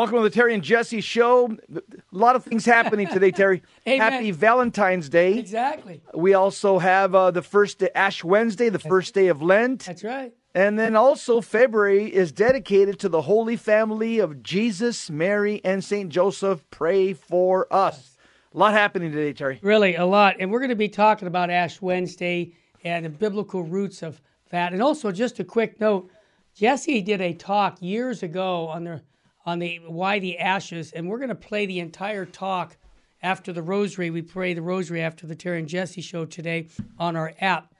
Welcome to the Terry and Jesse show. A lot of things happening today, Terry. Amen. Happy Valentine's Day. Exactly. We also have uh, the first Ash Wednesday, the first day of Lent. That's right. And then also February is dedicated to the Holy Family of Jesus, Mary, and St. Joseph. Pray for us. A lot happening today, Terry. Really, a lot. And we're going to be talking about Ash Wednesday and the biblical roots of that. And also, just a quick note Jesse did a talk years ago on the on the why the ashes, and we're going to play the entire talk after the rosary. We pray the rosary after the Terry and Jesse show today on our app.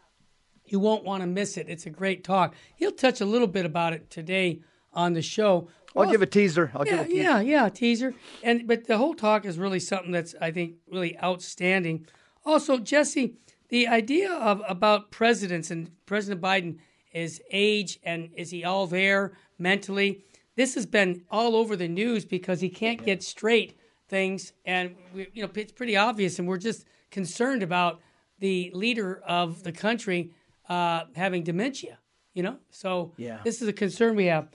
You won't want to miss it. It's a great talk. He'll touch a little bit about it today on the show. I'll give a teaser. I'll yeah, give a teaser. yeah, yeah, teaser. And but the whole talk is really something that's I think really outstanding. Also, Jesse, the idea of about presidents and President Biden is age and is he all there mentally? This has been all over the news because he can't get straight things, and we, you know it's pretty obvious, and we're just concerned about the leader of the country uh, having dementia. You know, so Yeah. this is a concern we have.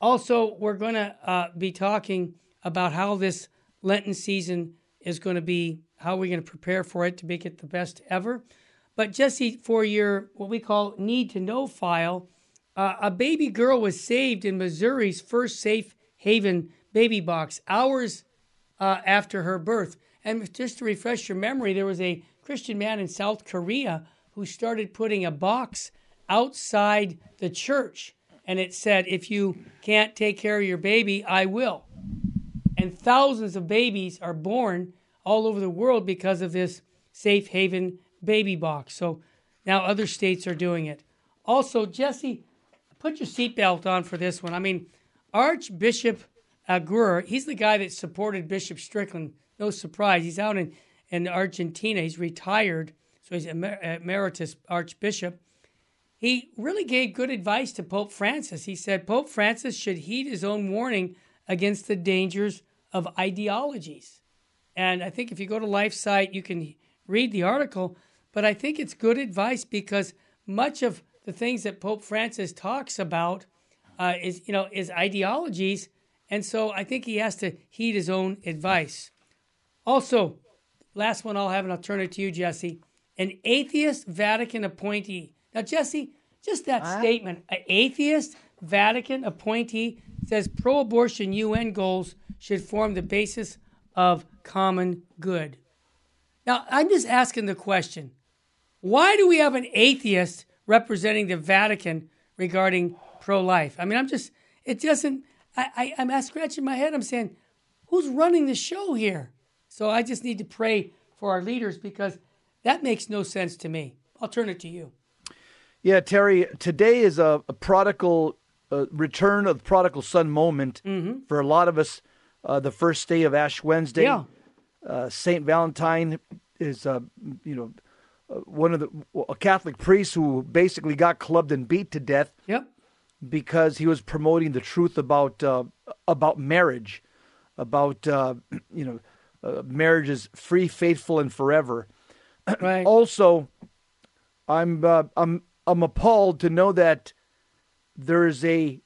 Also, we're going to uh, be talking about how this Lenten season is going to be, how we're going to prepare for it to make it the best ever. But Jesse, for your what we call need to know file, uh, a baby girl was saved in Missouri's first safe haven baby box hours uh, after her birth. And just to refresh your memory, there was a Christian man in South Korea who started putting a box outside the church. And it said, if you can't take care of your baby, I will. And thousands of babies are born all over the world because of this safe haven baby box. So now other states are doing it. Also, Jesse, put your seatbelt on for this one. I mean, Archbishop Aguer, he's the guy that supported Bishop Strickland. No surprise. He's out in, in Argentina. He's retired, so he's emer- emeritus archbishop. He really gave good advice to Pope Francis. He said Pope Francis should heed his own warning against the dangers of ideologies. And I think if you go to LifeSite, you can read the article. But I think it's good advice because much of the things that Pope Francis talks about uh, is, you know, is ideologies. And so I think he has to heed his own advice. Also, last one I'll have, and I'll turn it to you, Jesse. An atheist Vatican appointee. Now, Jesse, just that statement, an atheist Vatican appointee says pro abortion UN goals should form the basis of common good. Now, I'm just asking the question why do we have an atheist representing the Vatican regarding pro life? I mean, I'm just, it doesn't, I, I, I'm scratching my head. I'm saying, who's running the show here? So I just need to pray for our leaders because that makes no sense to me. I'll turn it to you. Yeah, Terry, today is a, a prodigal uh, return of the prodigal son moment for a lot of us. Uh, the first day of Ash Wednesday. Yeah. Uh, Saint Valentine is, uh, you know, one of the a Catholic priest who basically got clubbed and beat to death Yep. because he was promoting the truth about uh, about marriage, about uh, you know, uh, marriage is free, faithful, and forever. Right. Also, I'm uh, I'm I'm appalled to know that there is a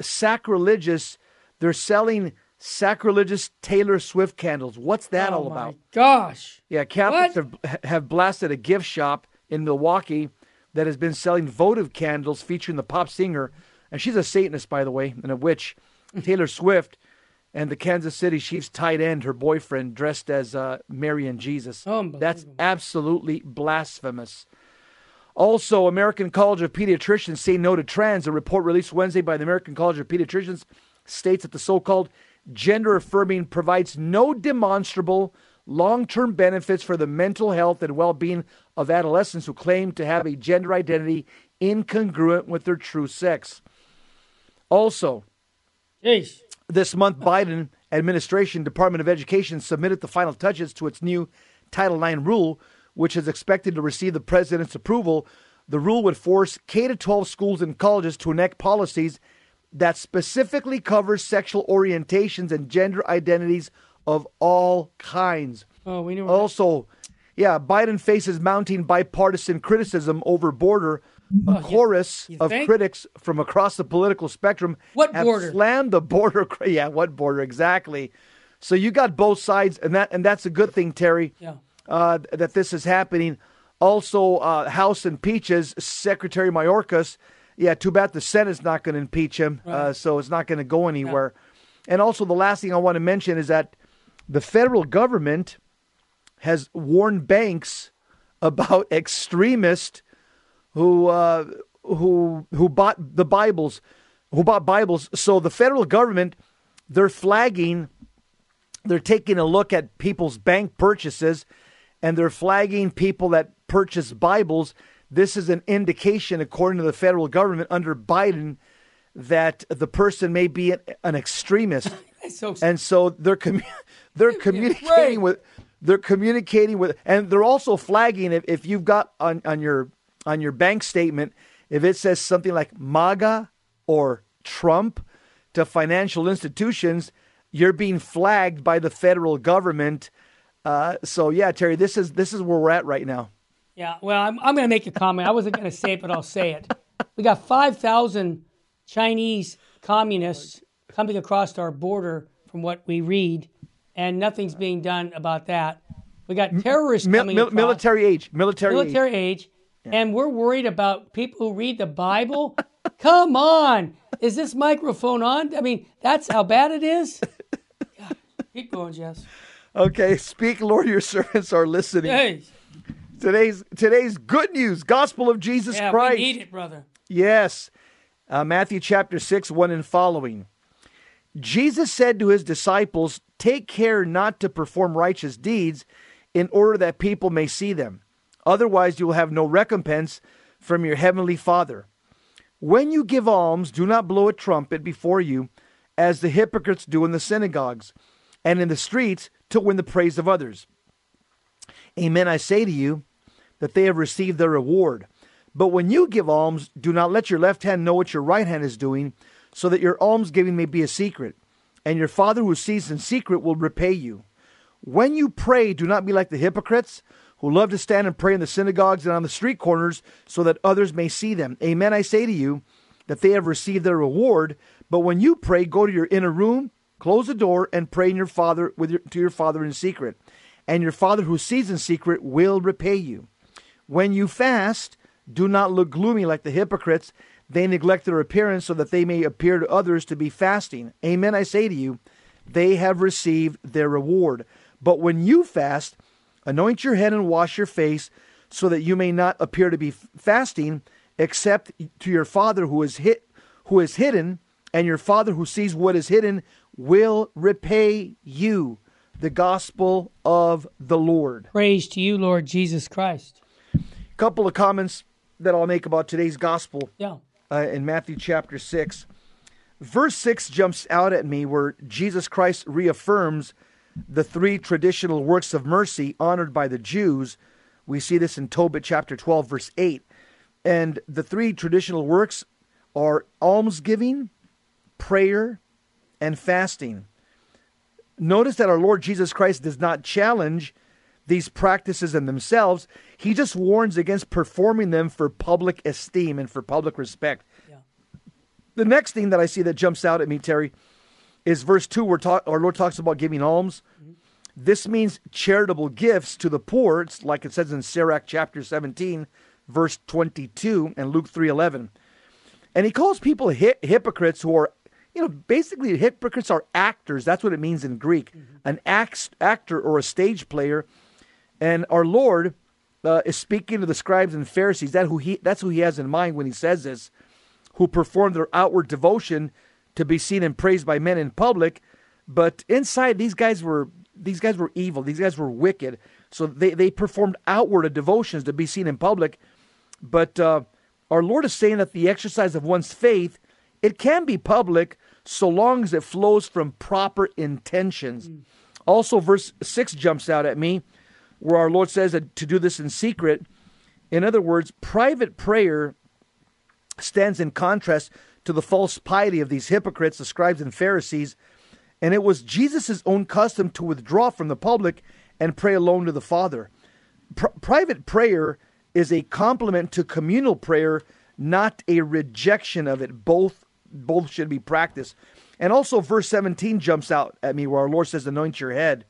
sacrilegious. They're selling sacrilegious Taylor Swift candles. What's that oh all my about? gosh. Yeah, Catholics have, have blasted a gift shop in Milwaukee that has been selling votive candles featuring the pop singer, and she's a Satanist, by the way, and a witch, Taylor Swift, and the Kansas City Chiefs tight end, her boyfriend, dressed as uh, Mary and Jesus. That's absolutely blasphemous. Also, American College of Pediatricians say no to trans. A report released Wednesday by the American College of Pediatricians states that the so-called gender affirming provides no demonstrable long-term benefits for the mental health and well-being of adolescents who claim to have a gender identity incongruent with their true sex. Also, Jeez. this month, Biden administration Department of Education submitted the final touches to its new Title IX rule, which is expected to receive the president's approval. The rule would force K 12 schools and colleges to enact policies that specifically covers sexual orientations and gender identities of all kinds. Oh, we knew. Also, yeah, Biden faces mounting bipartisan criticism over border a chorus You of think? critics from across the political spectrum What have border? slammed the border. Yeah, what border exactly? So you got both sides, and that and that's a good thing, Terry. Yeah. Uh, that this is happening. Also, uh, House impeaches Secretary Mayorkas. Yeah, too bad the Senate's not going to impeach him, uh, so it's not going to go anywhere. And also, the last thing I want to mention is that the federal government has warned banks about extremists who uh, who who bought the Bibles, who bought Bibles. So the federal government, they're flagging, they're taking a look at people's bank purchases, and they're flagging people that purchase Bibles. This is an indication, according to the federal government under Biden, that the person may be an, an extremist so and so they're commu- they're communicating with they're communicating with and they're also flagging if, if you've got on, on your on your bank statement if it says something like MAGA or Trump to financial institutions, you're being flagged by the federal government. Uh, so yeah, Terry, this is this is where we're at right now. Yeah, well, I'm, I'm going to make a comment. I wasn't going to say it, but I'll say it. We got 5,000 Chinese communists coming across our border from what we read, and nothing's being done about that. We got terrorists Mil- coming mil- across, military age, military, age. military age, and we're worried about people who read the Bible. Come on. Is this microphone on? I mean, that's how bad it is. God, keep going, Jess. Okay, speak, Lord, your servants are listening. Hey, Today's today's good news, gospel of Jesus yeah, Christ. we need it, brother. Yes. Uh, Matthew chapter 6, 1 and following. Jesus said to his disciples, Take care not to perform righteous deeds in order that people may see them. Otherwise, you will have no recompense from your heavenly Father. When you give alms, do not blow a trumpet before you, as the hypocrites do in the synagogues and in the streets to win the praise of others. Amen, I say to you, that they have received their reward. But when you give alms, do not let your left hand know what your right hand is doing, so that your almsgiving may be a secret, and your Father who sees in secret will repay you. When you pray, do not be like the hypocrites who love to stand and pray in the synagogues and on the street corners, so that others may see them. Amen, I say to you, that they have received their reward. But when you pray, go to your inner room, close the door, and pray in your Father with your, to your Father in secret, and your Father who sees in secret will repay you. When you fast, do not look gloomy like the hypocrites. They neglect their appearance so that they may appear to others to be fasting. Amen, I say to you, they have received their reward. But when you fast, anoint your head and wash your face, so that you may not appear to be fasting, except to your Father who is hit, who is hidden, and your Father who sees what is hidden will repay you. The gospel of the Lord. Praise to you, Lord Jesus Christ. A couple of comments that I'll make about today's gospel Yeah. uh, in Matthew chapter 6. Verse 6 jumps out at me where Jesus Christ reaffirms the three traditional works of mercy honored by the Jews. We see this in Tobit chapter 12, verse 8. And the three traditional works are almsgiving, prayer, and fasting. Notice that our Lord Jesus Christ does not challenge these practices in themselves. He just warns against performing them for public esteem and for public respect. Yeah. The next thing that I see that jumps out at me, Terry, is verse 2 where talk, our Lord talks about giving alms. Mm-hmm. This means charitable gifts to the poor. It's like it says in Sirach chapter 17, verse 22, and Luke 3.11. And he calls people hi- hypocrites who are, you know, basically hypocrites are actors. That's what it means in Greek. An act, actor or a stage player. And our Lord uh, is speaking to the scribes and Pharisees. That who he, that's who he has in mind when he says this, who perform their outward devotion to be seen and praised by men in public, but inside these guys were these guys were evil. These guys were wicked. So they, they performed outward devotions to be seen in public. But uh, our Lord is saying that the exercise of one's faith it can be public so long as it flows from proper intentions. Mm. Also, verse six jumps out at me, where our Lord says that to do this in secret. In other words, private prayer stands in contrast to the false piety of these hypocrites, the scribes and Pharisees. And it was Jesus' own custom to withdraw from the public and pray alone to the Father. Pr- private prayer is a complement to communal prayer not a rejection of it. Both both should be practiced. And also, verse 17 jumps out at me where our Lord says, Anoint your head.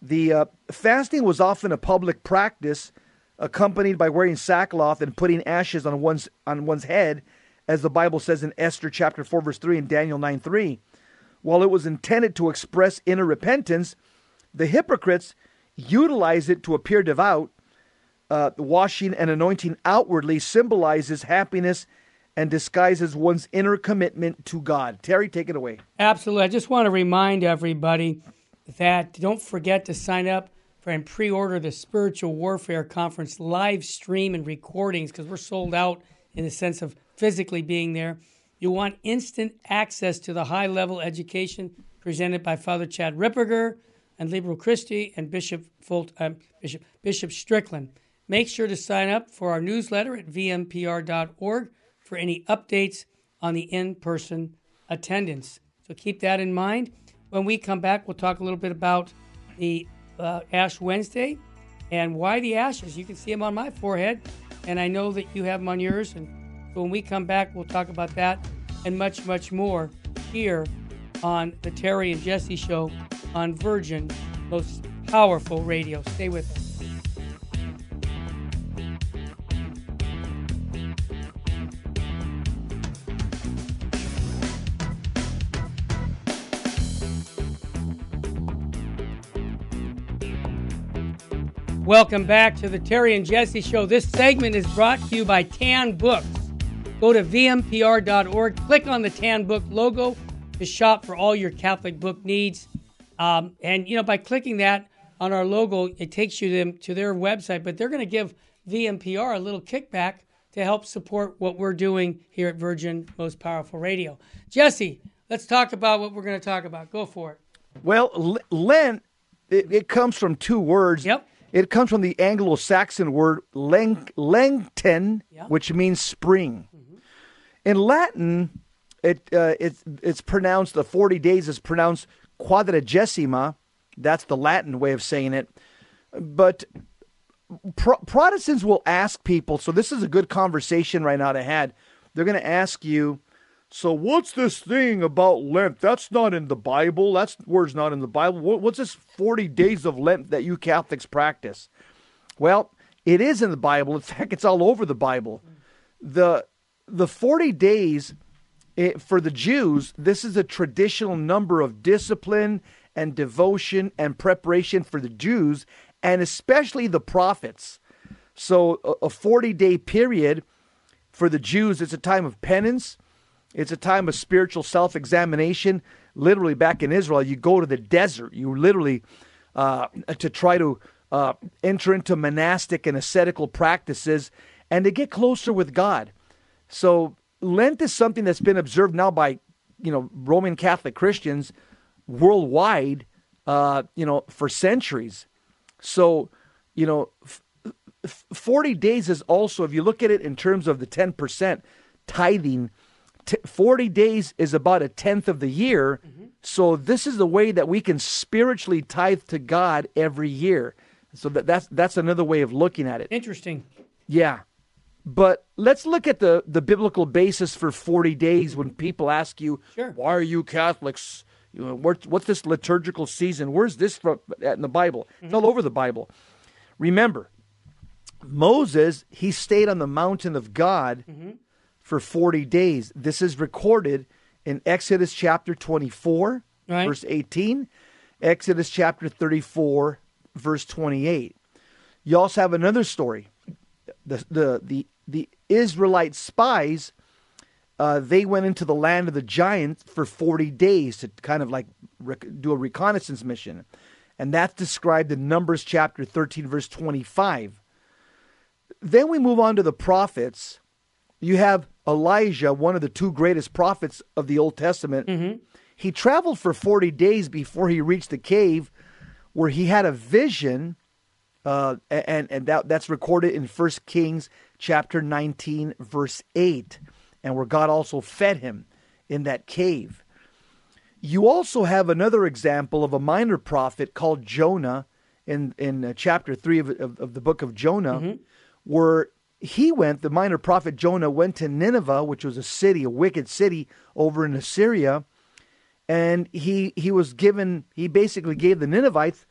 The uh, fasting was often a public practice, accompanied by wearing sackcloth and putting ashes on one's on one's head, as the Bible says in Esther chapter 4, verse 3 and Daniel 9 3. While it was intended to express inner repentance, the hypocrites utilize it to appear devout. Uh, washing and anointing outwardly symbolizes happiness and disguises one's inner commitment to God. Terry, take it away. Absolutely. I just want to remind everybody that don't forget to sign up for and pre order the Spiritual Warfare Conference live stream and recordings because we're sold out in the sense of physically being there. You want instant access to the high level education presented by Father Chad Ripperger and Liberal Christi and Bishop, um, Bishop, Bishop Strickland. Make sure to sign up for our newsletter at vmpr.org for any updates on the in person attendance. So keep that in mind. When we come back, we'll talk a little bit about the uh, Ash Wednesday and why the ashes. You can see them on my forehead, and I know that you have them on yours. And when we come back, we'll talk about that and much, much more here on the Terry and Jesse Show on Virgin, most powerful radio. Stay with us. Welcome back to the Terry and Jesse Show. This segment is brought to you by Tan Books. Go to vmpr.org, click on the Tan Book logo to shop for all your Catholic book needs. Um, and, you know, by clicking that on our logo, it takes you them to their website, but they're going to give VMPR a little kickback to help support what we're doing here at Virgin Most Powerful Radio. Jesse, let's talk about what we're going to talk about. Go for it. Well, Lent, it, it comes from two words. Yep. It comes from the Anglo Saxon word leng, lengten, Yeah. which means spring. In Latin, it, uh, it's, it's pronounced, the 40 days is pronounced quadragesima. That's the Latin way of saying it. But Pro- Protestants will ask people, so this is a good conversation right now to have. They're going to ask you, so what's this thing about Lent? That's not in the Bible. That's word's not in the Bible. What's this 40 days of Lent that you Catholics practice? Well, it is in the Bible. In fact, it's all over the Bible. The the 40 days eh, for the Jews, this is a traditional number of discipline and devotion and preparation for the Jews and especially the prophets. So a- a 40 day period for the Jews, it's a time of penance. It's a time of spiritual self examination. Literally, back in Israel, you go to the desert. You literally, uh, to try to uh, enter into monastic and ascetical practices and to get closer with God. So, Lent is something that's been observed now by, you know, Roman Catholic Christians worldwide, uh, you know, for centuries. So, you know, f- f- 40 days is also, if you look at it in terms of the 10% tithing, t- 40 days is about a tenth of the year. Mm-hmm. So this is the way that we can spiritually tithe to God every year. So that, that's that's another way of looking at it. Interesting. Yeah. But let's look at the, the biblical basis for 40 days when people ask you, Sure. why are you Catholics? You know, what's, what's this liturgical season? Where's this from in the Bible? It's mm-hmm. all over the Bible. Remember, Moses, he stayed on the mountain of God mm-hmm. For 40 days. This is recorded in Exodus chapter 24, Right. verse 18, Exodus chapter 34, verse 28. You also have another story. The the the, the Israelite spies uh, they went into the land of the giants for 40 days to kind of like rec- do a reconnaissance mission. And that's described in Numbers chapter 13, verse 25. Then we move on to the prophets. You have Elijah, one of the two greatest prophets of the Old Testament. He traveled for 40 days before he reached the cave where he had a vision uh, and and that that's recorded in First Kings chapter 19 verse 8 and where God also fed him in that cave. You also have another example of a minor prophet called Jonah in in uh, chapter 3 of, of, of the book of Jonah where he went, the minor prophet Jonah went to Nineveh, which was a city, a wicked city over in Assyria, and he he was given he basically gave the Ninevites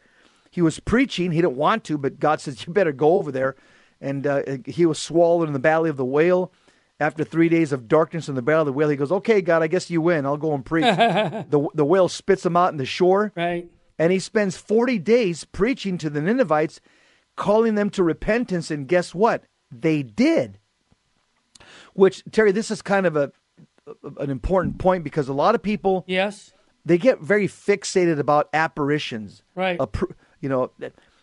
he was preaching. He didn't want to, but God says you better go over there. And uh, he was swallowed in the belly of the whale. After three days of darkness in the belly of the whale, he goes, "Okay, God, I guess you win. I'll go and preach." the the whale spits him out in the shore, Right. and he spends forty days preaching to the Ninevites, calling them to repentance. And guess what? They did. Which Terry, this is kind of a an important point because a lot of people Yes. they get very fixated about apparitions. Right. You know,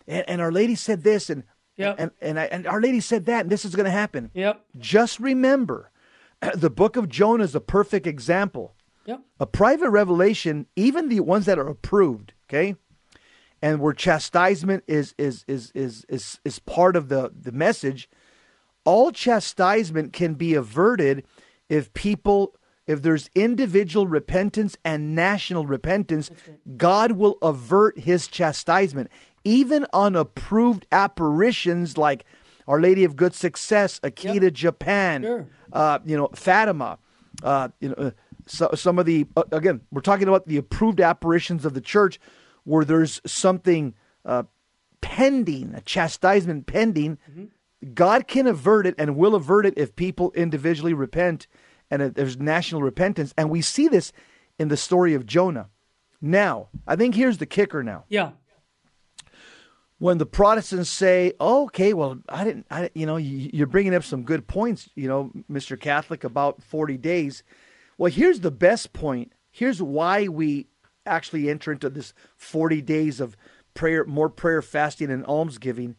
and, and Our Lady said this, and Yep. and and, I, and Our Lady said that, and this is going to happen. Yep. Just remember, the Book of Jonah is a perfect example. Yep. A private revelation, even the ones that are approved, okay, and where chastisement is is is is is, is part of the the message. All chastisement can be averted if people if there's individual repentance and national repentance, God will avert his chastisement. Even on approved apparitions like Our Lady of Good Success, Akita, Japan, Sure. uh, you know, Fatima, uh, you know, uh, so, some of the uh, again, we're talking about the approved apparitions of the church, where there's something uh, pending, a chastisement pending. God can avert it and will avert it if people individually repent and if there's national repentance. And we see this in the story of Jonah. Now, I think here's the kicker now Yeah. when the Protestants say, oh, "Okay, well, I didn't, I, you know, you, you're bringing up some good points, you know, Mr. Catholic, about 40 days." Well, here's the best point. Here's why we actually enter into this 40 days of prayer, more prayer, fasting, and almsgiving.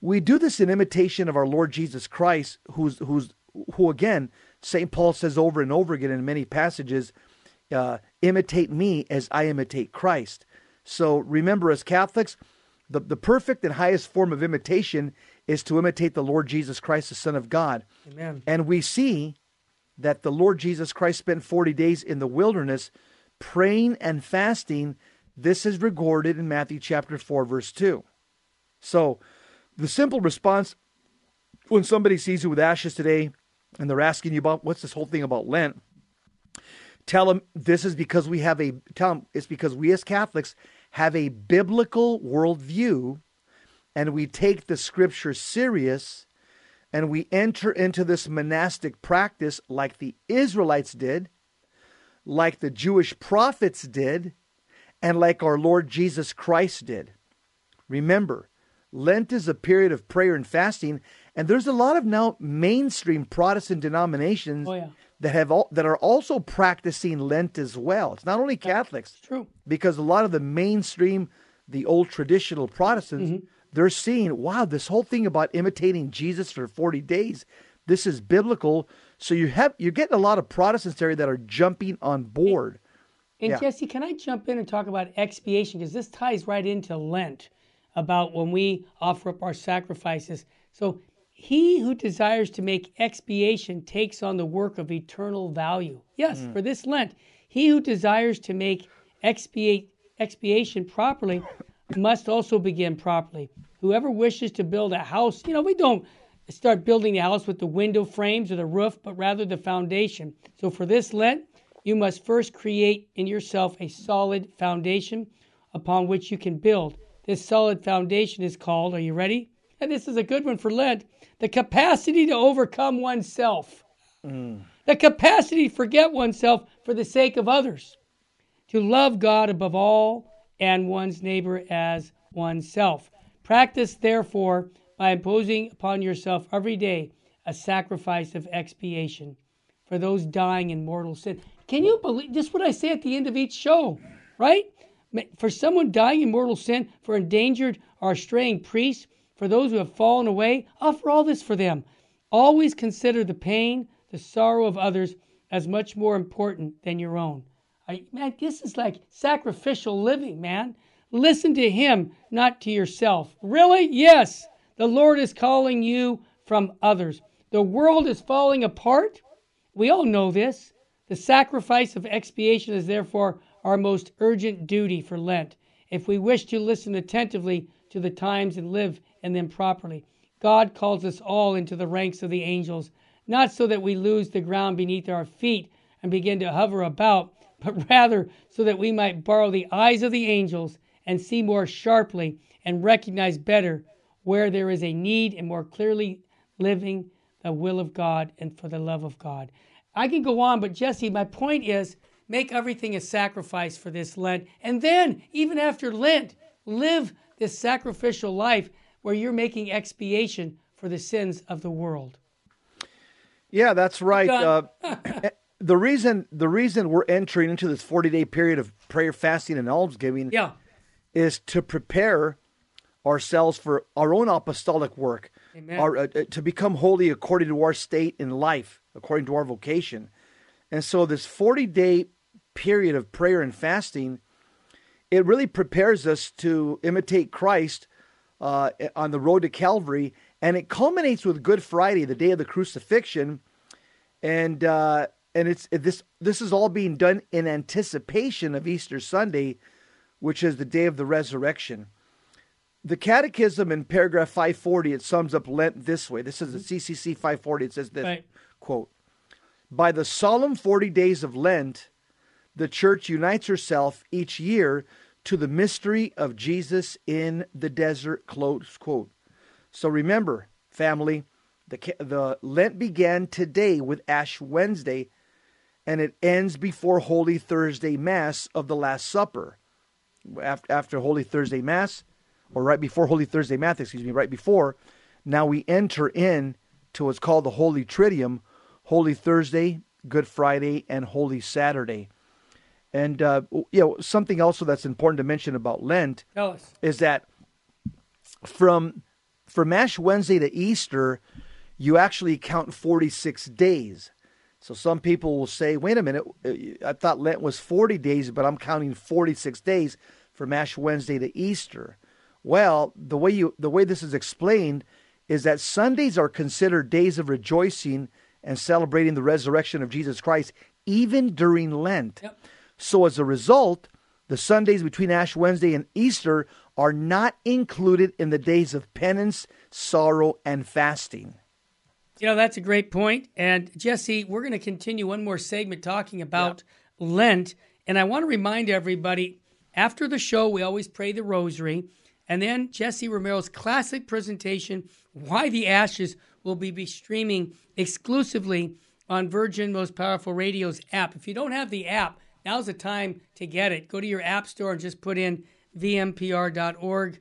We do this in imitation of our Lord Jesus Christ, who's who's who again, St. Paul says over and over again in many passages, uh, imitate me as I imitate Christ. So remember, as Catholics, the, the perfect and highest form of imitation is to imitate the Lord Jesus Christ, the Son of God. Amen. And we see that the Lord Jesus Christ spent 40 days in the wilderness praying and fasting. This is recorded in Matthew chapter 4, verse 2. So the simple response when somebody sees you with ashes today and they're asking you about what's this whole thing about Lent, tell them this is because we have a tell them it's because we as Catholics have a biblical worldview and we take the scripture serious and we enter into this monastic practice like the Israelites did, like the Jewish prophets did, and like our Lord Jesus Christ did. Remember, Lent is a period of prayer and fasting, and there's a lot of now mainstream Protestant denominations Oh, yeah. that have all, that are also practicing Lent as well. It's not only Catholics It's true. because a lot of the mainstream, the old traditional Protestants, mm-hmm. they're seeing, wow, this whole thing about imitating Jesus for 40 days, this is biblical. So you have you're getting a lot of Protestants there that are jumping on board. And Yeah. Jesse, can I jump in and talk about expiation? Because this ties right into Lent about when we offer up our sacrifices. So, he who desires to make expiation takes on the work of eternal value. Yes, mm. for this Lent, he who desires to make expiate, expiation properly must also begin properly. Whoever wishes to build a house, you know, we don't start building the house with the window frames or the roof, but rather the foundation. So for this Lent, you must first create in yourself a solid foundation upon which you can build. This solid foundation is called, are you ready? And this is a good one for Lent the capacity to overcome oneself, mm. the capacity to forget oneself for the sake of others, to love God above all and one's neighbor as oneself. Practice, therefore, by imposing upon yourself every day a sacrifice of expiation for those dying in mortal sin. Can you believe this? Is what I say at the end of each show, right? For someone dying in mortal sin, for endangered or straying priests, for those who have fallen away, offer all this for them. Always consider the pain, the sorrow of others as much more important than your own. I, man, this is like sacrificial living, man. Listen to Him, not to yourself. Really? Yes. The Lord is calling you from others. The world is falling apart. We all know this. The sacrifice of expiation is therefore our most urgent duty for Lent if we wish to listen attentively to the times and live in them properly. God calls us all into the ranks of the angels, not so that we lose the ground beneath our feet and begin to hover about, but rather so that we might borrow the eyes of the angels and see more sharply and recognize better where there is a need and more clearly living the will of God and for the love of God. I can go on, but Jesse, my point is make everything a sacrifice for this Lent. And then, even after Lent, live this sacrificial life where you're making expiation for the sins of the world. Yeah, that's right. Uh, the reason the reason we're entering into this 40 day period of prayer, fasting, and almsgiving yeah. is to prepare ourselves for our own apostolic work, our, uh, uh, to become holy according to our state in life, according to our vocation. And so, this 40 day period of prayer and fasting, it really prepares us to imitate Christ uh, on the road to Calvary, and it culminates with Good Friday, the day of the crucifixion, and uh, and it's this this is all being done in anticipation of Easter Sunday, which is the day of the resurrection. The Catechism in paragraph 540 it sums up Lent this way. This is the CCC 540. It says this Right. quote: By the solemn 40 days of Lent, the Church unites herself each year to the mystery of Jesus in the desert. Close quote. So remember, family, the the Lent began today with Ash Wednesday, and it ends before Holy Thursday Mass of the Last Supper. After, after Holy Thursday Mass, or right before Holy Thursday Mass, excuse me, right before, now we enter in to what's called the Holy Triduum, Holy Thursday, Good Friday, and Holy Saturday. And uh, you know something also that's important to mention about Lent is that from from Ash Wednesday to Easter, you actually count 46 days. So some people will say, wait a minute, uh, I thought Lent was 40 days, but I'm counting 46 days from Ash Wednesday to Easter. Well, the way you the way this is explained is that Sundays are considered days of rejoicing and celebrating the resurrection of Jesus Christ even during Lent. Yep. So as a result, the Sundays between Ash Wednesday and Easter are not included in the days of penance, sorrow, and fasting. You know, that's a great point. And Jesse, we're going to continue one more segment talking about Lent. And I want to remind everybody after the show, we always pray the rosary. And then Jesse Romero's classic presentation, Why the Ashes, will be, be streaming exclusively on Virgin Most Powerful Radio's app. If you don't have the app, now's the time to get it. Go to your app store and just put in vmpr.org,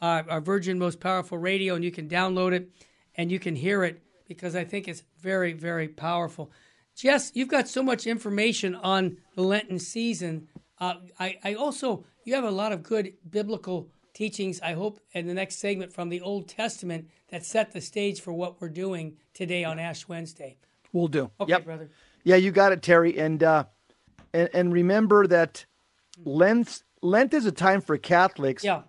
uh, our Virgin Most Powerful Radio, and you can download it and you can hear it because I think it's very, very powerful. Jess, you've got so much information on the Lenten season. Uh, I, I also, you have a lot of good biblical teachings, I hope, in the next segment from the Old Testament that set the stage for what we're doing today on Ash Wednesday. We'll do. Okay, yep. brother. Yeah, you got it, Terry. And uh, and, and remember that hmm. Lent Lent is a time for Catholics Yeah.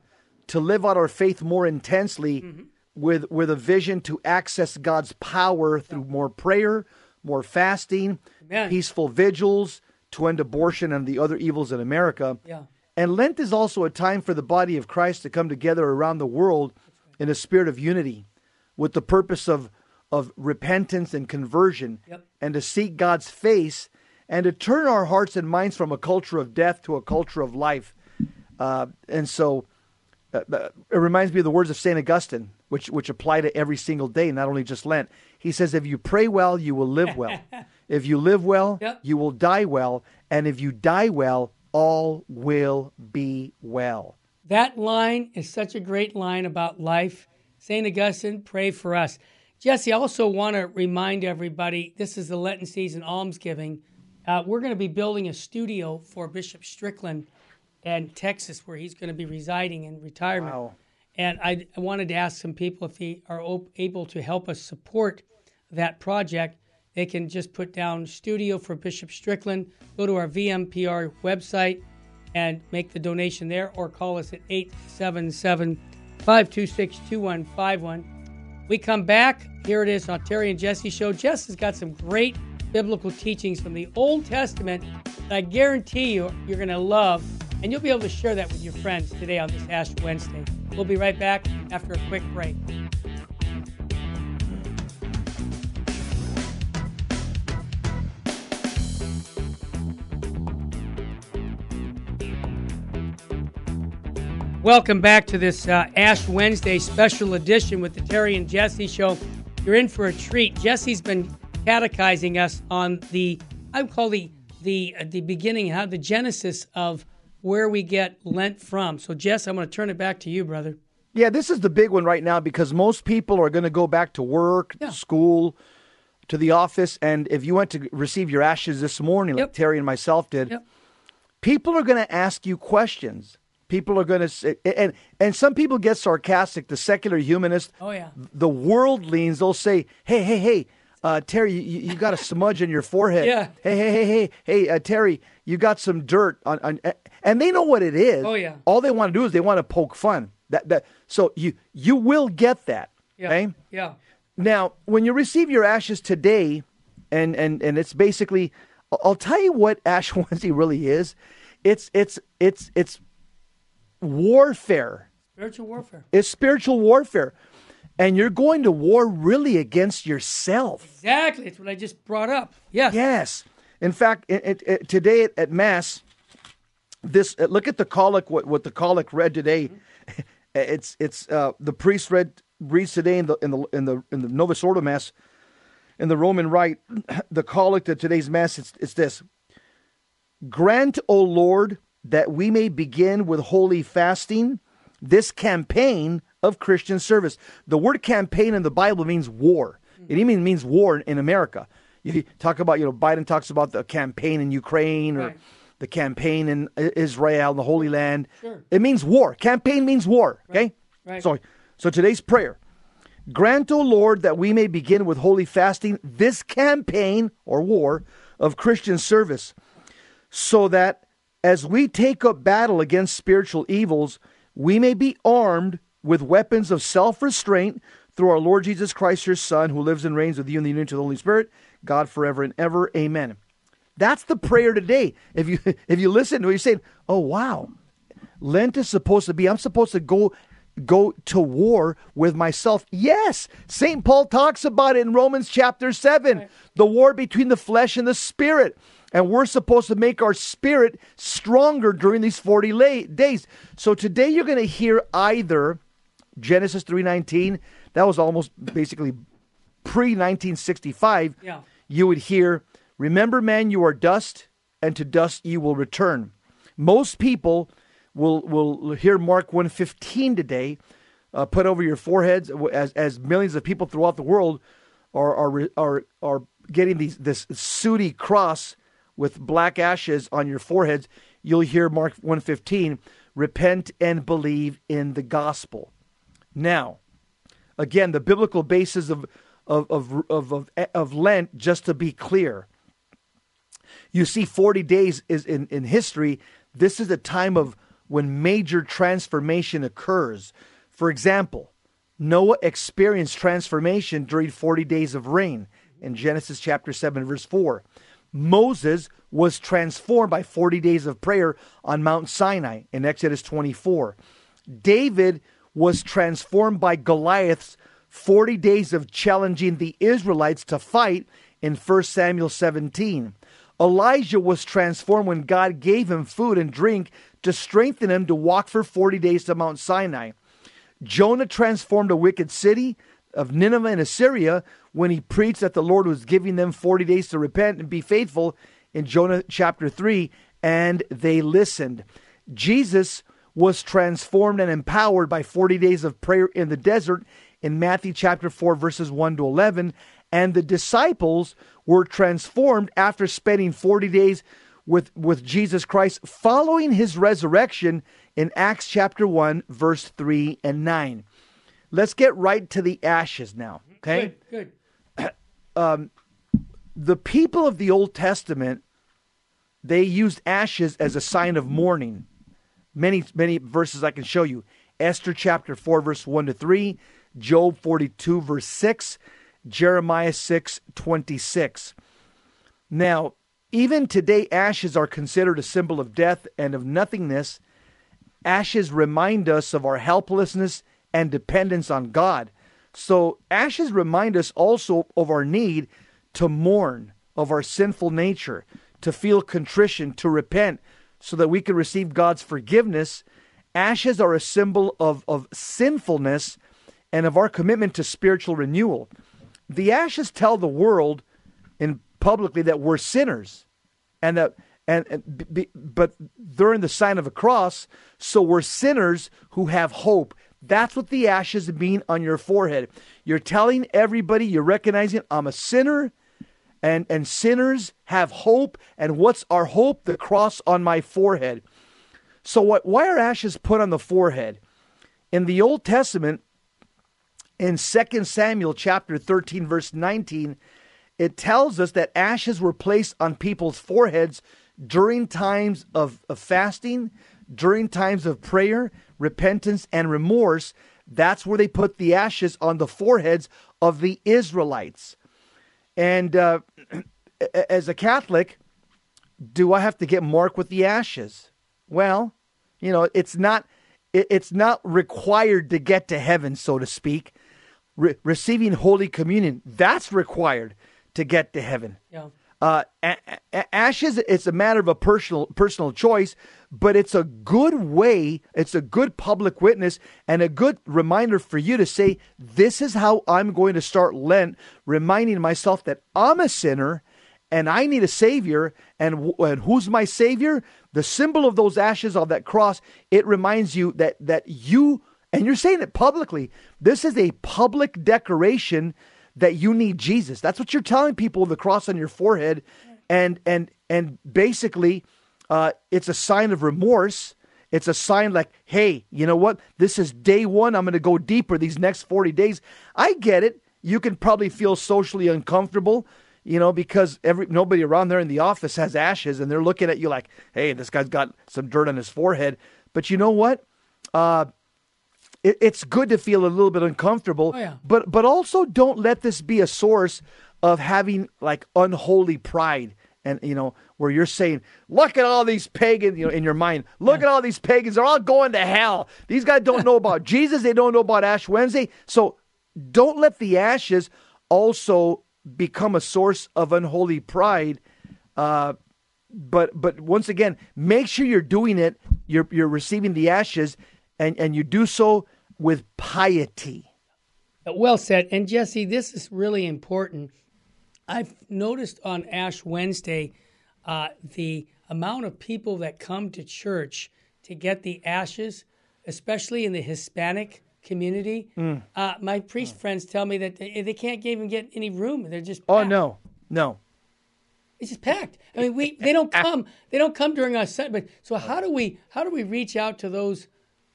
to live out our faith more intensely mm-hmm. with with a vision to access God's power through more prayer, more fasting, Amen. peaceful vigils to end abortion and the other evils in America. Yeah. And Lent is also a time for the body of Christ to come together around the world in a spirit of unity with the purpose of of repentance and conversion Yep. and to seek God's face and to turn our hearts and minds from a culture of death to a culture of life. Uh, and so uh, uh, it reminds me of the words of St. Augustine, which, which apply to every single day, not only just Lent. He says, If you pray well, you will live well. if you live well, Yep. you will die well. And if you die well, all will be well. That line is such a great line about life. St. Augustine, pray for us. Jesse, I also want to remind everybody this is the Lenten season almsgiving. Uh, we're going to be building a studio for Bishop Strickland in Texas, where he's going to be residing in retirement. Wow. And I, I wanted to ask some people if they are op- able to help us support that project. They can just put down studio for Bishop Strickland, go to our VMPR website and make the donation there, or call us at 877 526 2151. We come back. Here it is on Terry and Jesse Show. Jess has got some great biblical teachings from the Old Testament that I guarantee you you're going to love. And you'll be able to share that with your friends today on this Ash Wednesday. We'll be right back after a quick break. Welcome back to this uh, Ash Wednesday special edition with the Terry and Jesse show. You're in for a treat. Jesse's been catechizing us on the I would call the the uh, the beginning, how the genesis of where we get Lent from. So, Jess, I'm going to turn it back to you, brother. Yeah, this is the big one right now because most people are going to go back to work, Yeah. school, to the office, and if you went to receive your ashes this morning, like Yep. Terry and myself did, Yep. people are going to ask you questions. People are going to say, and and some people get sarcastic. The secular humanist, Oh, yeah. the worldlings, they'll say, "Hey, hey, hey, uh, Terry, you, you got a smudge on your forehead. Yeah. Hey, hey, hey, hey, hey, uh, Terry, you got some dirt on, on." And they know what it is. Oh, yeah. All they want to do is they want to poke fun. That that. So you you will get that. Yeah. Okay. Yeah. Now, when you receive your ashes today, and and and it's basically, I'll- I'll tell you what Ash Wednesday really is. It's it's it's it's warfare. Spiritual warfare. It's spiritual warfare, and you're going to war really against yourself. Exactly. That's what I just brought up. Yes. Yes. In fact, it, it, it- today at, at mass, this uh, look at the collect, What, what the collect read today. It's it's uh, the priest read reads today in the in the in the in the Novus Ordo mass, in the Roman Rite. The collect of today's mass. It's it's this. Grant, O Lord, that we may begin with holy fasting this campaign of Christian service. The word campaign in the Bible means war. It even means war in America. You talk about, you know, Biden talks about the campaign in Ukraine or Right. the campaign in Israel, the Holy Land. Sure. It means war. Campaign means war. Okay? Right. So, so today's prayer. Grant, O Lord, that we may begin with holy fasting this campaign or war of Christian service so that as we take up battle against spiritual evils, we may be armed with weapons of self restraint through our Lord Jesus Christ, your Son, who lives and reigns with you in the unity of the Holy Spirit, God forever and ever. Amen. That's the prayer today. If you if you listen to it, you're saying, Oh wow. Lent is supposed to be, I'm supposed to go go to war with myself. Yes. St. Paul talks about it in Romans chapter 7. The war between the flesh and the spirit. And we're supposed to make our spirit stronger during these 40 la- days. So today you're going to hear either Genesis 3:19, that was almost basically pre 1965. Yeah. You would hear, "Remember man, you are dust, and to dust you will return." Most people will will hear Mark 1:15 today, uh, put over your foreheads as as millions of people throughout the world are are are are getting these this sooty cross with black ashes on your foreheads. You'll hear Mark 1:15, "Repent and believe in the gospel." Now, again, the biblical basis of of of of of, Lent, just to be clear, you see, forty days is in in history. This is a time of when major transformation occurs. For example, Noah experienced transformation during forty days of rain in Genesis chapter seven, verse four. Moses was transformed by 40 days of prayer on Mount Sinai in Exodus 24. David was transformed by Goliath's 40 days of challenging the Israelites to fight in 1 Samuel 17. Elijah was transformed when God gave him food and drink to strengthen him to walk for 40 days to Mount Sinai. Jonah transformed a wicked city of Nineveh and Assyria when he preached that the Lord was giving them 40 days to repent and be faithful in Jonah chapter 3, and they listened. Jesus was transformed and empowered by 40 days of prayer in the desert in Matthew chapter 4, verses 1 to 11, and the disciples were transformed after spending 40 days with, with Jesus Christ following his resurrection in Acts chapter 1, verse 3 and 9. Let's get right to the ashes now. Mm-hmm. Okay? Good. Good. Um, the people of the Old Testament, they used ashes as a sign of mourning. Many, many verses I can show you. Esther chapter 4, verse 1 to 3, Job 42, verse 6, Jeremiah 6, 26. Now, even today, ashes are considered a symbol of death and of nothingness. Ashes remind us of our helplessness and dependence on God. So, ashes remind us also of our need to mourn, of our sinful nature, to feel contrition, to repent, so that we can receive God's forgiveness ashes are a symbol of, of sinfulness and of our commitment to spiritual renewal. The ashes tell the world in publicly that we're sinners and that and, and be, but they're in the sign of a cross so we're sinners who have hope that's what the ashes mean on your forehead. You're telling everybody you're recognizing i'm a sinner and and sinners have hope and what's our hope? The cross on my forehead. So what why are ashes put on the forehead? In the old testament in 2 samuel chapter 13 verse 19 it tells us that ashes were placed on people's foreheads during times of, of fasting during times of prayer repentance and remorse that's where they put the ashes on the foreheads of the israelites and uh, as a Catholic, do I have to get marked with the ashes? Well, you know, it's not it's not required to get to heaven, so to speak. Re- receiving Holy Communion that's required to get to heaven. Yeah. Uh, ashes, it's a matter of a personal personal choice, but it's a good way, it's a good public witness and a good reminder for you to say, this is how I'm going to start Lent, reminding myself that I'm a sinner and I need a savior. And, and who's my savior? The symbol of those ashes of that cross, it reminds you that that you and you're saying it publicly. This is a public declaration that you need Jesus. That's what you're telling people the cross on your forehead, and and and basically, uh, it's a sign of remorse. It's a sign like, hey, you know what? This is day one. I'm going to go deeper these next 40 days. I get it. You can probably feel socially uncomfortable, you know, because every nobody around there in the office has ashes, and they're looking at you like, hey, this guy's got some dirt on his forehead. But you know what? Uh, it, it's good to feel a little bit uncomfortable, Oh, yeah. but but also don't let this be a source of having like unholy pride and you know where you're saying look at all these pagans you know in your mind. Look at all these pagans. They're all going to hell. These guys don't know about jesus. They don't know about ash wednesday. So don't let the ashes also become a source of unholy pride uh, but but once again make sure you're doing it. You're you're receiving the ashes and and you do so with piety Well said. And Jesse, this is really important. I've noticed on Ash Wednesday uh, the amount of people that come to church to get the ashes, especially in the Hispanic community. Mm. Uh, my priest friends tell me that they, they can't even get any room. They're just oh no no It's just packed. I mean, we they don't come they don't come during our set. But so how do we how do we reach out to those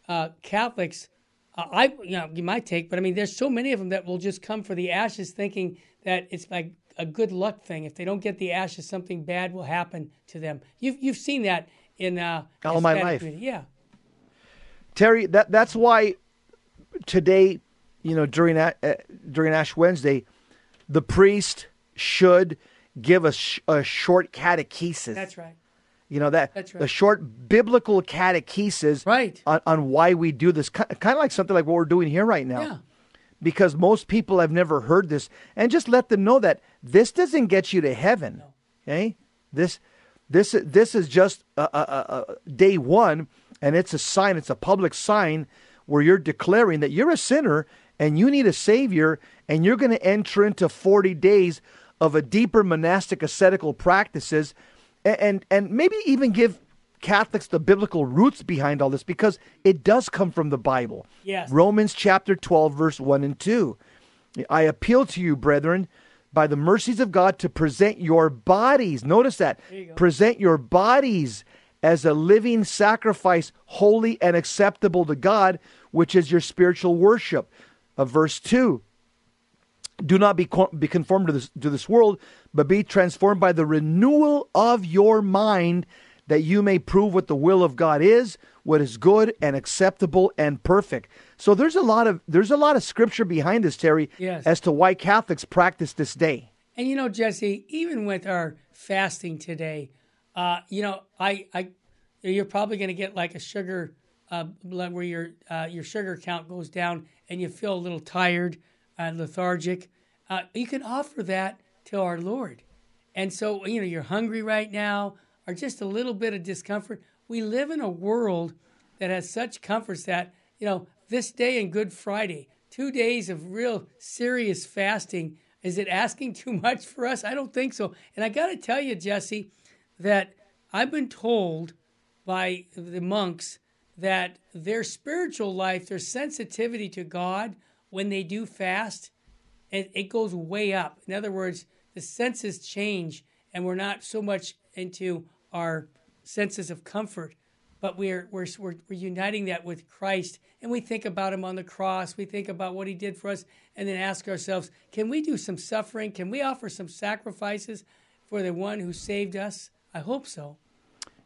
uh, Catholics? Uh, I you know my take, but I mean, there's so many of them that will just come for the ashes, thinking that it's like a good luck thing. If they don't get the ashes, something bad will happen to them. You've you've seen that in uh, All my life. community. Yeah, Terry, that that's why today, you know, during uh, during Ash Wednesday, the priest should give a, sh- a short catechesis. that's right. You know that right. short biblical catechesis Right. on, on why we do this, kind of like something like what we're doing here right now. Yeah. Because most people have never heard this, and just let them know that this doesn't get you to heaven. Okay, eh? this this this is just a, a, a, day one, and it's a sign. It's a public sign where you're declaring that you're a sinner and you need a savior, and you're going to enter into 40 days of a deeper monastic ascetical practices and, and and maybe even give Catholics the biblical roots behind all this because it does come from the Bible. Yes. Romans chapter 12 verse 1 and 2. I appeal to you, brethren, by the mercies of God to present your bodies. Notice that. you. Present your bodies as a living sacrifice, holy and acceptable to God, which is your spiritual worship. Of verse 2 do not be, be conformed to this, to this world, but be transformed by the renewal of your mind, that you may prove what the will of God is, what is good and acceptable and perfect. So there's a lot of there's a lot of scripture behind this, Terry, Yes. as to why Catholics practice this day. And you know, Jesse, even with our fasting today, uh, you know, I, I, you're probably going to get like a sugar, uh, where your uh, your sugar count goes down and you feel a little tired and lethargic. Uh, you can offer that to our Lord. And so, you know, you're hungry right now, or just a little bit of discomfort. We live in a world that has such comforts that, you know, this day and Good Friday, two days of real serious fasting, is it asking too much for us? I don't think so. And I got to tell you, Jesse, that I've been told by the monks that their spiritual life, their sensitivity to God when they do fast, it, it goes way up. In other words, the senses change and we're not so much into our senses of comfort, but we're, we're, we're, we're uniting that with Christ. And we think about him on the cross. We think about what he did for us and then ask ourselves, can we do some suffering? Can we offer some sacrifices for the one who saved us? I hope so.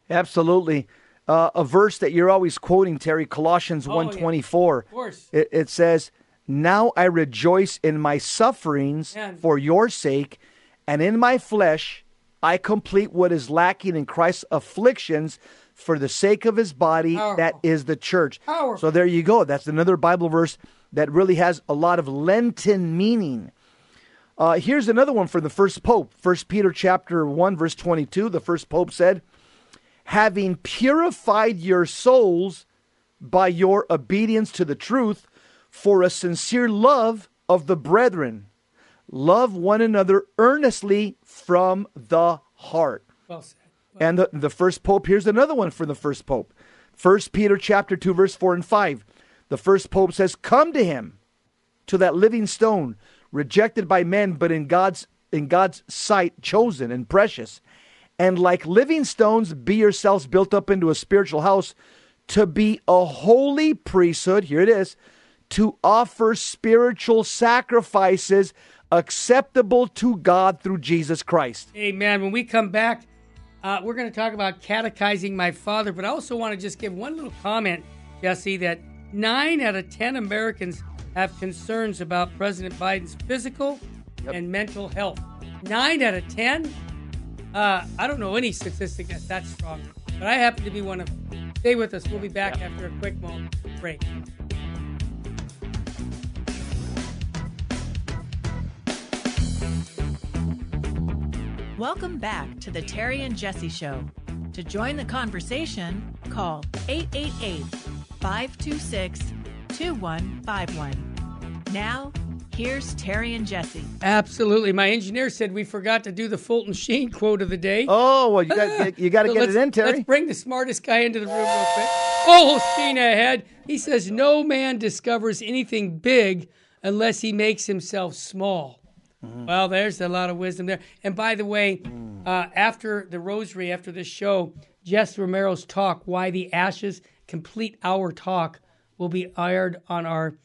Absolutely. Uh, a verse that you're always quoting, Terry, Colossians Oh, 124. Of course. It, it says, Now I rejoice in my sufferings for your sake, and in my flesh I complete what is lacking in Christ's afflictions for the sake of his body, Powerful. that is the church. Powerful. So there you go. That's another Bible verse that really has a lot of Lenten meaning. Uh, here's another one for the first pope. First Peter chapter 1, verse 22. The first pope said, having purified your souls by your obedience to the truth for a sincere love of the brethren. Love one another earnestly from the heart. Well said. And the, the first pope, here's another one for the first pope. First Peter chapter 2, verse 4 and 5. The first pope says, Come to him, to that living stone, rejected by men, but in God's in God's sight chosen and precious. And like living stones, be yourselves built up into a spiritual house to be a holy priesthood. Here it is to offer spiritual sacrifices acceptable to God through Jesus Christ. Amen. When we come back, uh, we're going to talk about catechizing my father, but I also want to just give one little comment, Jesse, that nine out of 10 Americans have concerns about President Biden's physical and mental health. Nine out of 10? Uh, I don't know any statistic that's that strong, but I happen to be one of them. Stay with us. We'll be back after a quick moment break. Welcome back to the Terry and Jesse Show. To join the conversation, call 888 526 2151. Now, here's Terry and Jesse. Absolutely. My engineer said we forgot to do the Fulton Sheen quote of the day. Oh well, you got you got to So get it in, Terry. Let's bring the smartest guy into the room real quick. Full steam ahead. He says, No man discovers anything big unless he makes himself small. Mm-hmm. Well, there's a lot of wisdom there. And by the way, Mm. uh, after the rosary, after this show, Jess Romero's talk, Why the Ashes, complete hour talk, will be aired on our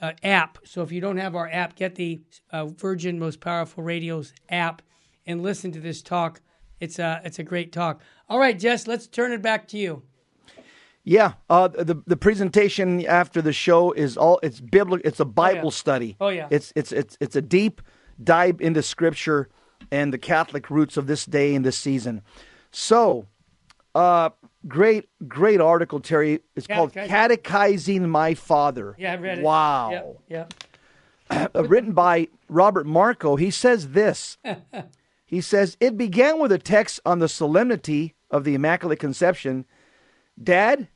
uh, app. So if you don't have our app, get the uh, Virgin Most Powerful Radios app and listen to this talk. It's a, it's a great talk. All right, Jess, let's turn it back to you. Yeah, uh, the the presentation after the show is all it's biblical. It's a Bible study. Oh, yeah. It's it's it's it's a deep dive into Scripture and the Catholic roots of this day and this season. So, uh, great great article, Terry. It's called Catechizing. "Catechizing My Father." Yeah, I read it. Wow. Yeah, yeah. uh, written by Robert Marco, he says this. he says, It began with a text on the solemnity of the Immaculate Conception. Dad,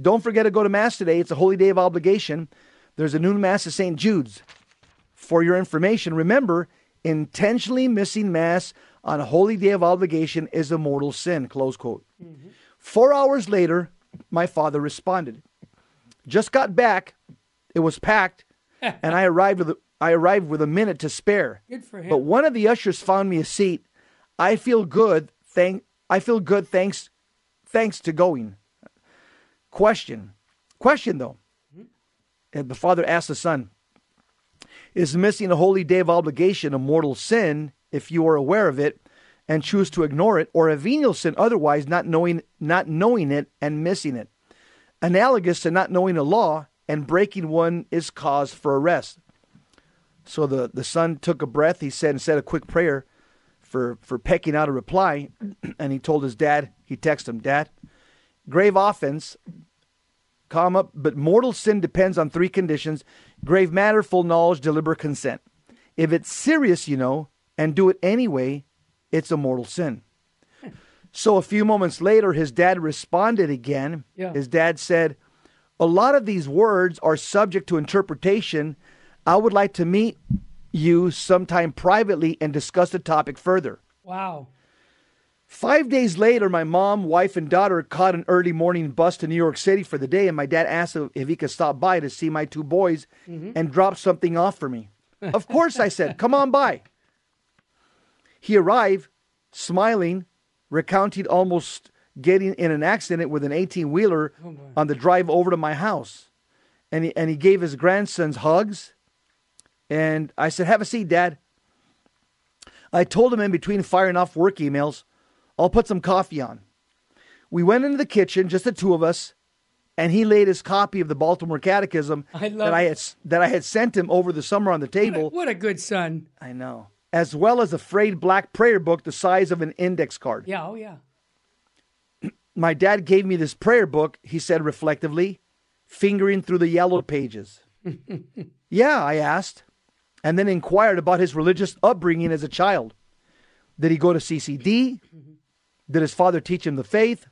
don't forget to go to Mass today. It's a holy day of obligation. There's a noon Mass at St. Jude's. For your information, remember, intentionally missing Mass on a holy day of obligation is a mortal sin. Close quote. Mm-hmm. Four hours later, my father responded. Just got back. It was packed, and I arrived with a, I arrived with a minute to spare. Good for him. But one of the ushers found me a seat. I feel good. Thank I feel good. Thanks, thanks to going. Question, question though. Mm-hmm. And the father asked the son, "Is missing a holy day of obligation a mortal sin if you are aware of it and choose to ignore it, or a venial sin otherwise, not knowing not knowing it and missing it? Analogous to not knowing a law and breaking one is cause for arrest." So the, the son took a breath, he said, and said a quick prayer for, for pecking out a reply. And he told his dad, he texted him, Dad, grave offense, comma, but mortal sin depends on three conditions grave matter, full knowledge, deliberate consent. If it's serious, you know, and do it anyway, it's a mortal sin. So a few moments later, his dad responded again. Yeah. His dad said, A lot of these words are subject to interpretation. I would like to meet you sometime privately and discuss the topic further. Wow. Five days later, my mom, wife, and daughter caught an early morning bus to New York City for the day, and my dad asked if he could stop by to see my two boys mm-hmm. and drop something off for me. of course, I said, Come on by. He arrived, smiling, recounting almost getting in an accident with an 18 wheeler on the drive over to my house. And he, and he gave his grandsons hugs. And I said, Have a seat, Dad. I told him in between firing off work emails, I'll put some coffee on. We went into the kitchen, just the two of us, and he laid his copy of the Baltimore Catechism I that I had that I had sent him over the summer on the What a, table. what a good son. I know, as well as a frayed black prayer book the size of an index card. Yeah, oh yeah. My dad gave me this prayer book. He said reflectively, fingering through the yellow pages. yeah, I asked, and then inquired about his religious upbringing as a child. Did he go to CCD? Mm-hmm. Did his father teach him the faith?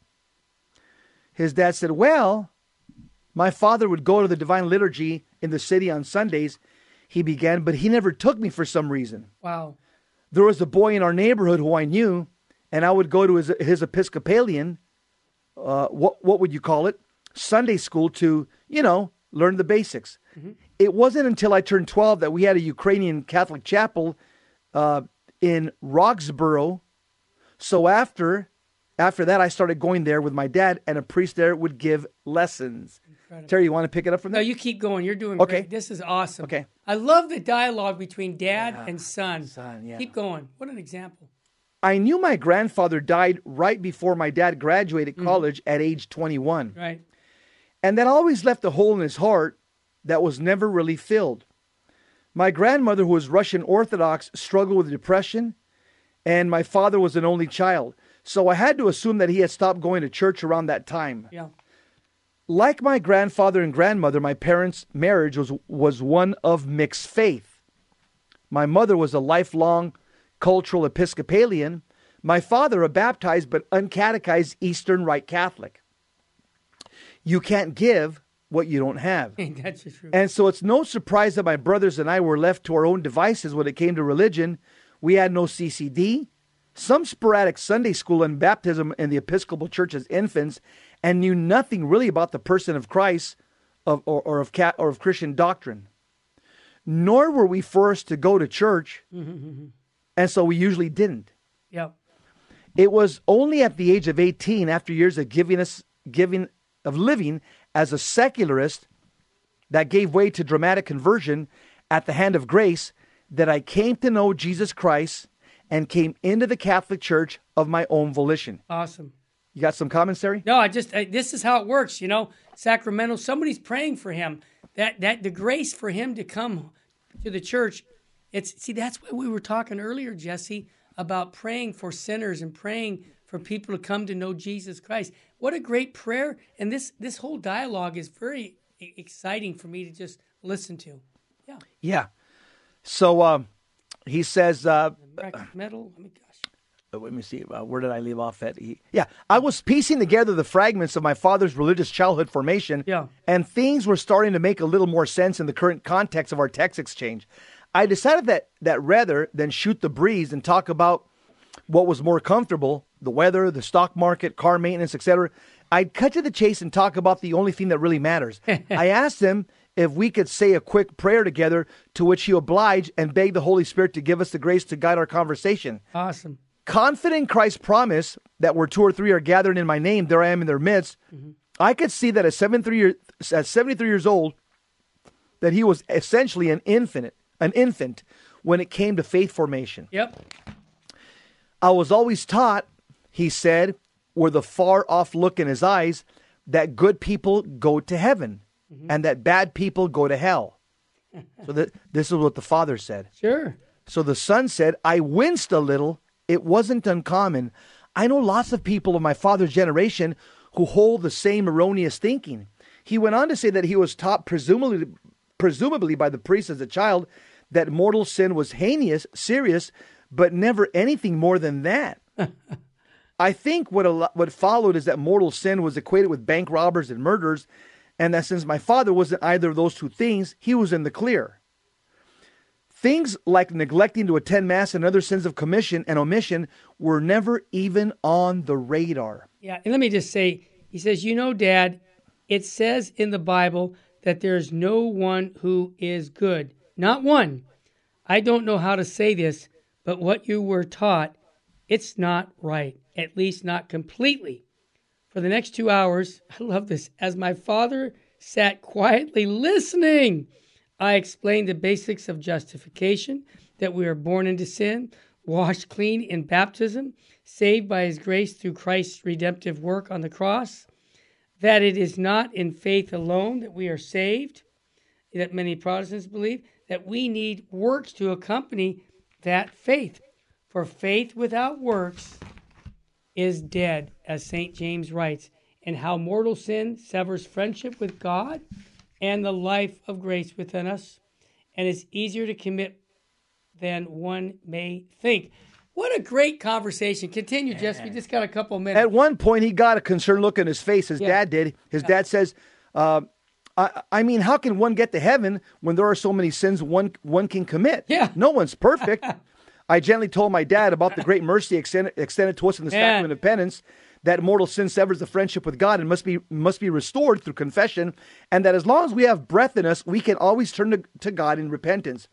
His dad said, Well, my father would go to the divine liturgy in the city on Sundays. He began, but he never took me for some reason. Wow. There was a boy in our neighborhood who I knew, and I would go to his, his Episcopalian, uh, what, what would you call it? Sunday school to, you know, learn the basics. It wasn't until I turned 12 that we had a Ukrainian Catholic chapel uh, in Roxborough. So after after that, I started going there with my dad, and a priest there would give lessons. Terry, you want to pick it up from there? No, you keep going. You're doing Okay. great. This is awesome. Okay. I love the dialogue between dad and son. son, yeah. Keep going. What an example. I knew my grandfather died right before my dad graduated mm. college at age 21. Right. And that always left a hole in his heart that was never really filled. My grandmother, who was Russian Orthodox, struggled with depression, and my father was an only child. So I had to assume that he had stopped going to church around that time. Yeah. Like my grandfather and grandmother, my parents' marriage was, was one of mixed faith. My mother was a lifelong cultural Episcopalian, my father, a baptized but uncatechized Eastern Rite Catholic. You can't give what you don't have. That's truth. And so it's no surprise that my brothers and I were left to our own devices when it came to religion. We had no CCD, some sporadic Sunday school and baptism in the Episcopal Church as infants, and knew nothing really about the person of Christ of, or, or, of, or of Christian doctrine. Nor were we forced to go to church, and so we usually didn't. yeah. It was only at the age of 18, after years of giving us giving of living as a secularist, that gave way to dramatic conversion at the hand of grace, that I came to know Jesus Christ and came into the Catholic Church of my own volition. Awesome. You got some commentary? No, I just I, this is how it works. You know, Sacramento. Somebody's praying for him. That that the grace for him to come to the church. It's see that's what we were talking earlier, Jesse, about praying for sinners and praying for people to come to know Jesus Christ. What a great prayer! And this this whole dialogue is very exciting for me to just listen to. Yeah, Yeah. So um, he says, uh, metal. Oh my gosh. Uh, let me see. Uh, where did I leave off at? He, yeah, I was piecing together the fragments of my father's religious childhood formation. Yeah. And things were starting to make a little more sense in the current context of our text exchange. I decided that that rather than shoot the breeze and talk about what was more comfortable, the weather, the stock market, car maintenance, etc., I'd cut to the chase and talk about the only thing that really matters. I asked him if we could say a quick prayer together, to which he obliged and begged the Holy Spirit to give us the grace to guide our conversation Awesome. confident in Christ's promise that where two or three are gathered in my name, there I am in their midst, mm-hmm. I could see that at 73, year, at 73 years old, that he was essentially an infant, an infant when it came to faith formation. Yep. I was always taught, he said, with a far off look in his eyes, that good people go to heaven Mm-hmm. and that bad people go to hell. so that, this is what the father said. Sure. So the son said, I winced a little. It wasn't uncommon. I know lots of people of my father's generation who hold the same erroneous thinking. He went on to say that he was taught, presumably, presumably by the priest as a child, that mortal sin was heinous, serious, but never anything more than that. I think what a, what followed is that mortal sin was equated with bank robbers and murders, and that since my father wasn't either of those two things, he was in the clear. Things like neglecting to attend Mass and other sins of commission and omission were never even on the radar. Yeah, and let me just say, he says, You know, Dad, it says in the Bible that there is no one who is good. Not one. I don't know how to say this, but what you were taught, it's not right, at least not completely. For the next two hours, I love this, as my father sat quietly listening I explained the basics of justification that we are born into sin, washed clean in baptism, saved by his grace through Christ's redemptive work on the cross, that it is not in faith alone that we are saved, that many Protestants believe, that we need works to accompany that faith. For faith without works is dead, as St. James writes, and how mortal sin severs friendship with God and the life of grace within us, and is easier to commit than one may think. What a great conversation. Continue, Jess. We just got a couple minutes. At one point, he got a concerned look in his face. His Yeah. dad did. His dad says, uh, I, I mean, how can one get to heaven when there are so many sins one one can commit? Yeah. No one's perfect. I gently told my dad about the great mercy extended, extended to us in the Man. sacrament of penance, that mortal sin severs the friendship with God and must be must be restored through confession, and that as long as we have breath in us, we can always turn to, to God in repentance.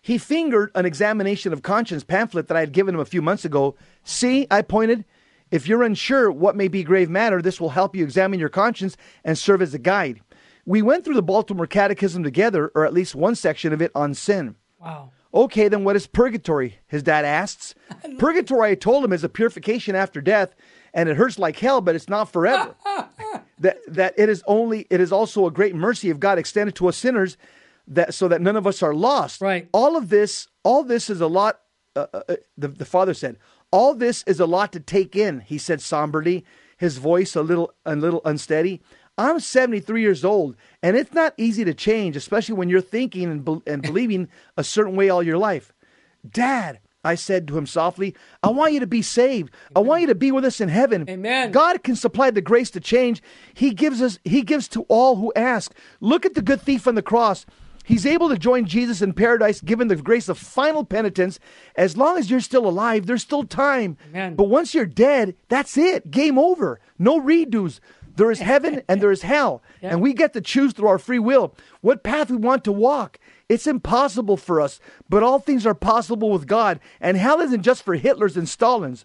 He fingered an examination of conscience pamphlet that I had given him a few months ago. See, I pointed, if you're unsure what may be grave matter, this will help you examine your conscience and serve as a guide. We went through the Baltimore Catechism together, or at least one section of it on sin. wow. Okay, then what is purgatory? His dad asks. Purgatory, I told him, is a purification after death, and it hurts like hell, but it's not forever. that that it is only it is also a great mercy of God extended to us sinners, that so that none of us are lost. Right. All of this, all this is a lot. Uh, uh, uh, the the father said, all this is a lot to take in. He said somberly, his voice a little a little unsteady. I'm 73 years old, and it's not easy to change, especially when you're thinking and, be- and believing a certain way all your life. Dad, I said to him softly, I want you to be saved. I want you to be with us in heaven. Amen. God can supply the grace to change. He gives us he gives to all who ask. Look at the good thief on the cross. He's able to join Jesus in paradise given the grace of final penitence. As long as you're still alive, there's still time. Amen. But once you're dead, that's it. Game over. No redos. There is heaven and there is hell. And we get to choose through our free will what path we want to walk. It's impossible for us, but all things are possible with God. And hell isn't just for Hitlers and Stalins.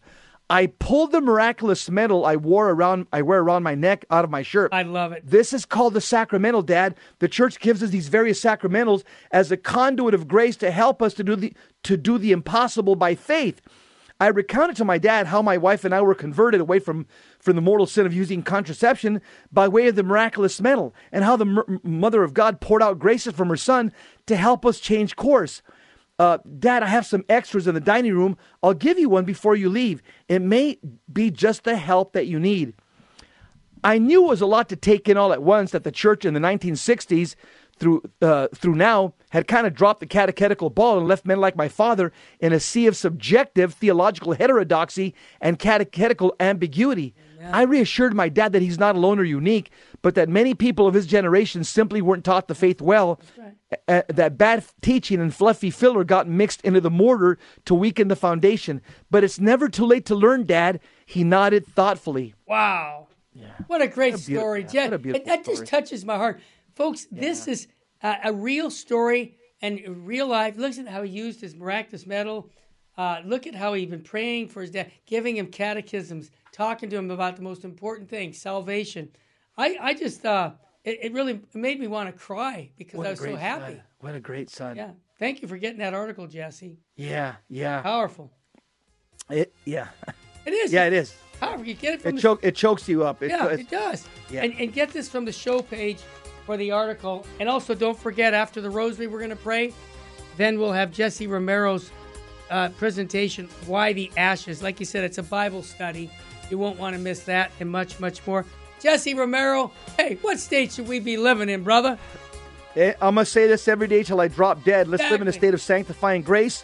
I pulled the miraculous medal I wore around I wear around my neck out of my shirt. I love it. This is called the sacramental, Dad. The church gives us these various sacramentals as a conduit of grace to help us to do the to do the impossible by faith. I recounted to my dad how my wife and I were converted away from, from the mortal sin of using contraception by way of the miraculous medal, and how the m- Mother of God poured out graces from her Son to help us change course. Uh, Dad, I have some extras in the dining room. I'll give you one before you leave. It may be just the help that you need. I knew it was a lot to take in all at once that the church in the 1960s through uh, through now had kind of dropped the catechetical ball and left men like my father in a sea of subjective theological heterodoxy and catechetical ambiguity. I reassured my dad that he's not alone or unique, but that many people of his generation simply weren't taught the faith well. uh, that bad teaching and fluffy filler got mixed into the mortar to weaken the foundation. But it's never too late to learn, Dad. He nodded thoughtfully. Wow. What a great beautiful- story, yeah, Jen. what a beautiful that just touches my heart. Folks, this is a, a real story and real life. Listen at how he used his miraculous medal. Uh, look at how he'd been praying for his dad, giving him catechisms, talking to him about the most important thing, salvation. I, I just, uh, it, it really made me want to cry because I was so happy. Son. What a great son. Yeah. Thank you for getting that article, Jesse. Yeah, yeah. Powerful. It, yeah. It is. Yeah, it is. Powerful. You get it from It the choke it chokes you up. It, Yeah, it does. Yeah. And, and get this from the show page for the article. And also, don't forget, after the rosary, we're going to pray. Then we'll have Jesse Romero's uh, presentation, Why the Ashes. Like you said, it's a Bible study. You won't want to miss that and much, much more. Jesse Romero, hey, what state should we be living in, brother? Eh, I'm gonna say this every day till I drop dead. Let's live in a state of sanctifying grace.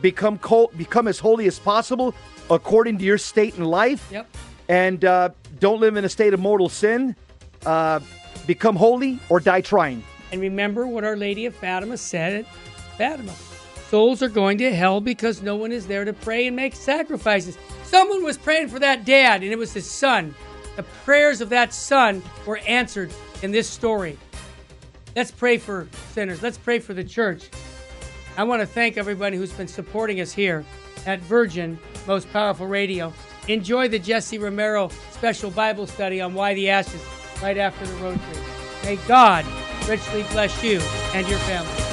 become co- become as holy as possible according to your state in life. Yep. And uh, don't live in a state of mortal sin. Uh, become holy or die trying. And remember what Our Lady of Fatima said at Fatima. Souls are going to hell because no one is there to pray and make sacrifices. Someone was praying for that dad, and it was his son. The prayers of that son were answered in this story. Let's pray for sinners. Let's pray for the church. I want to thank everybody who's been supporting us here at Virgin Most Powerful Radio. Enjoy the Jesse Romero special Bible study on Why the Ashes right after the road trip. May God richly bless you and your family.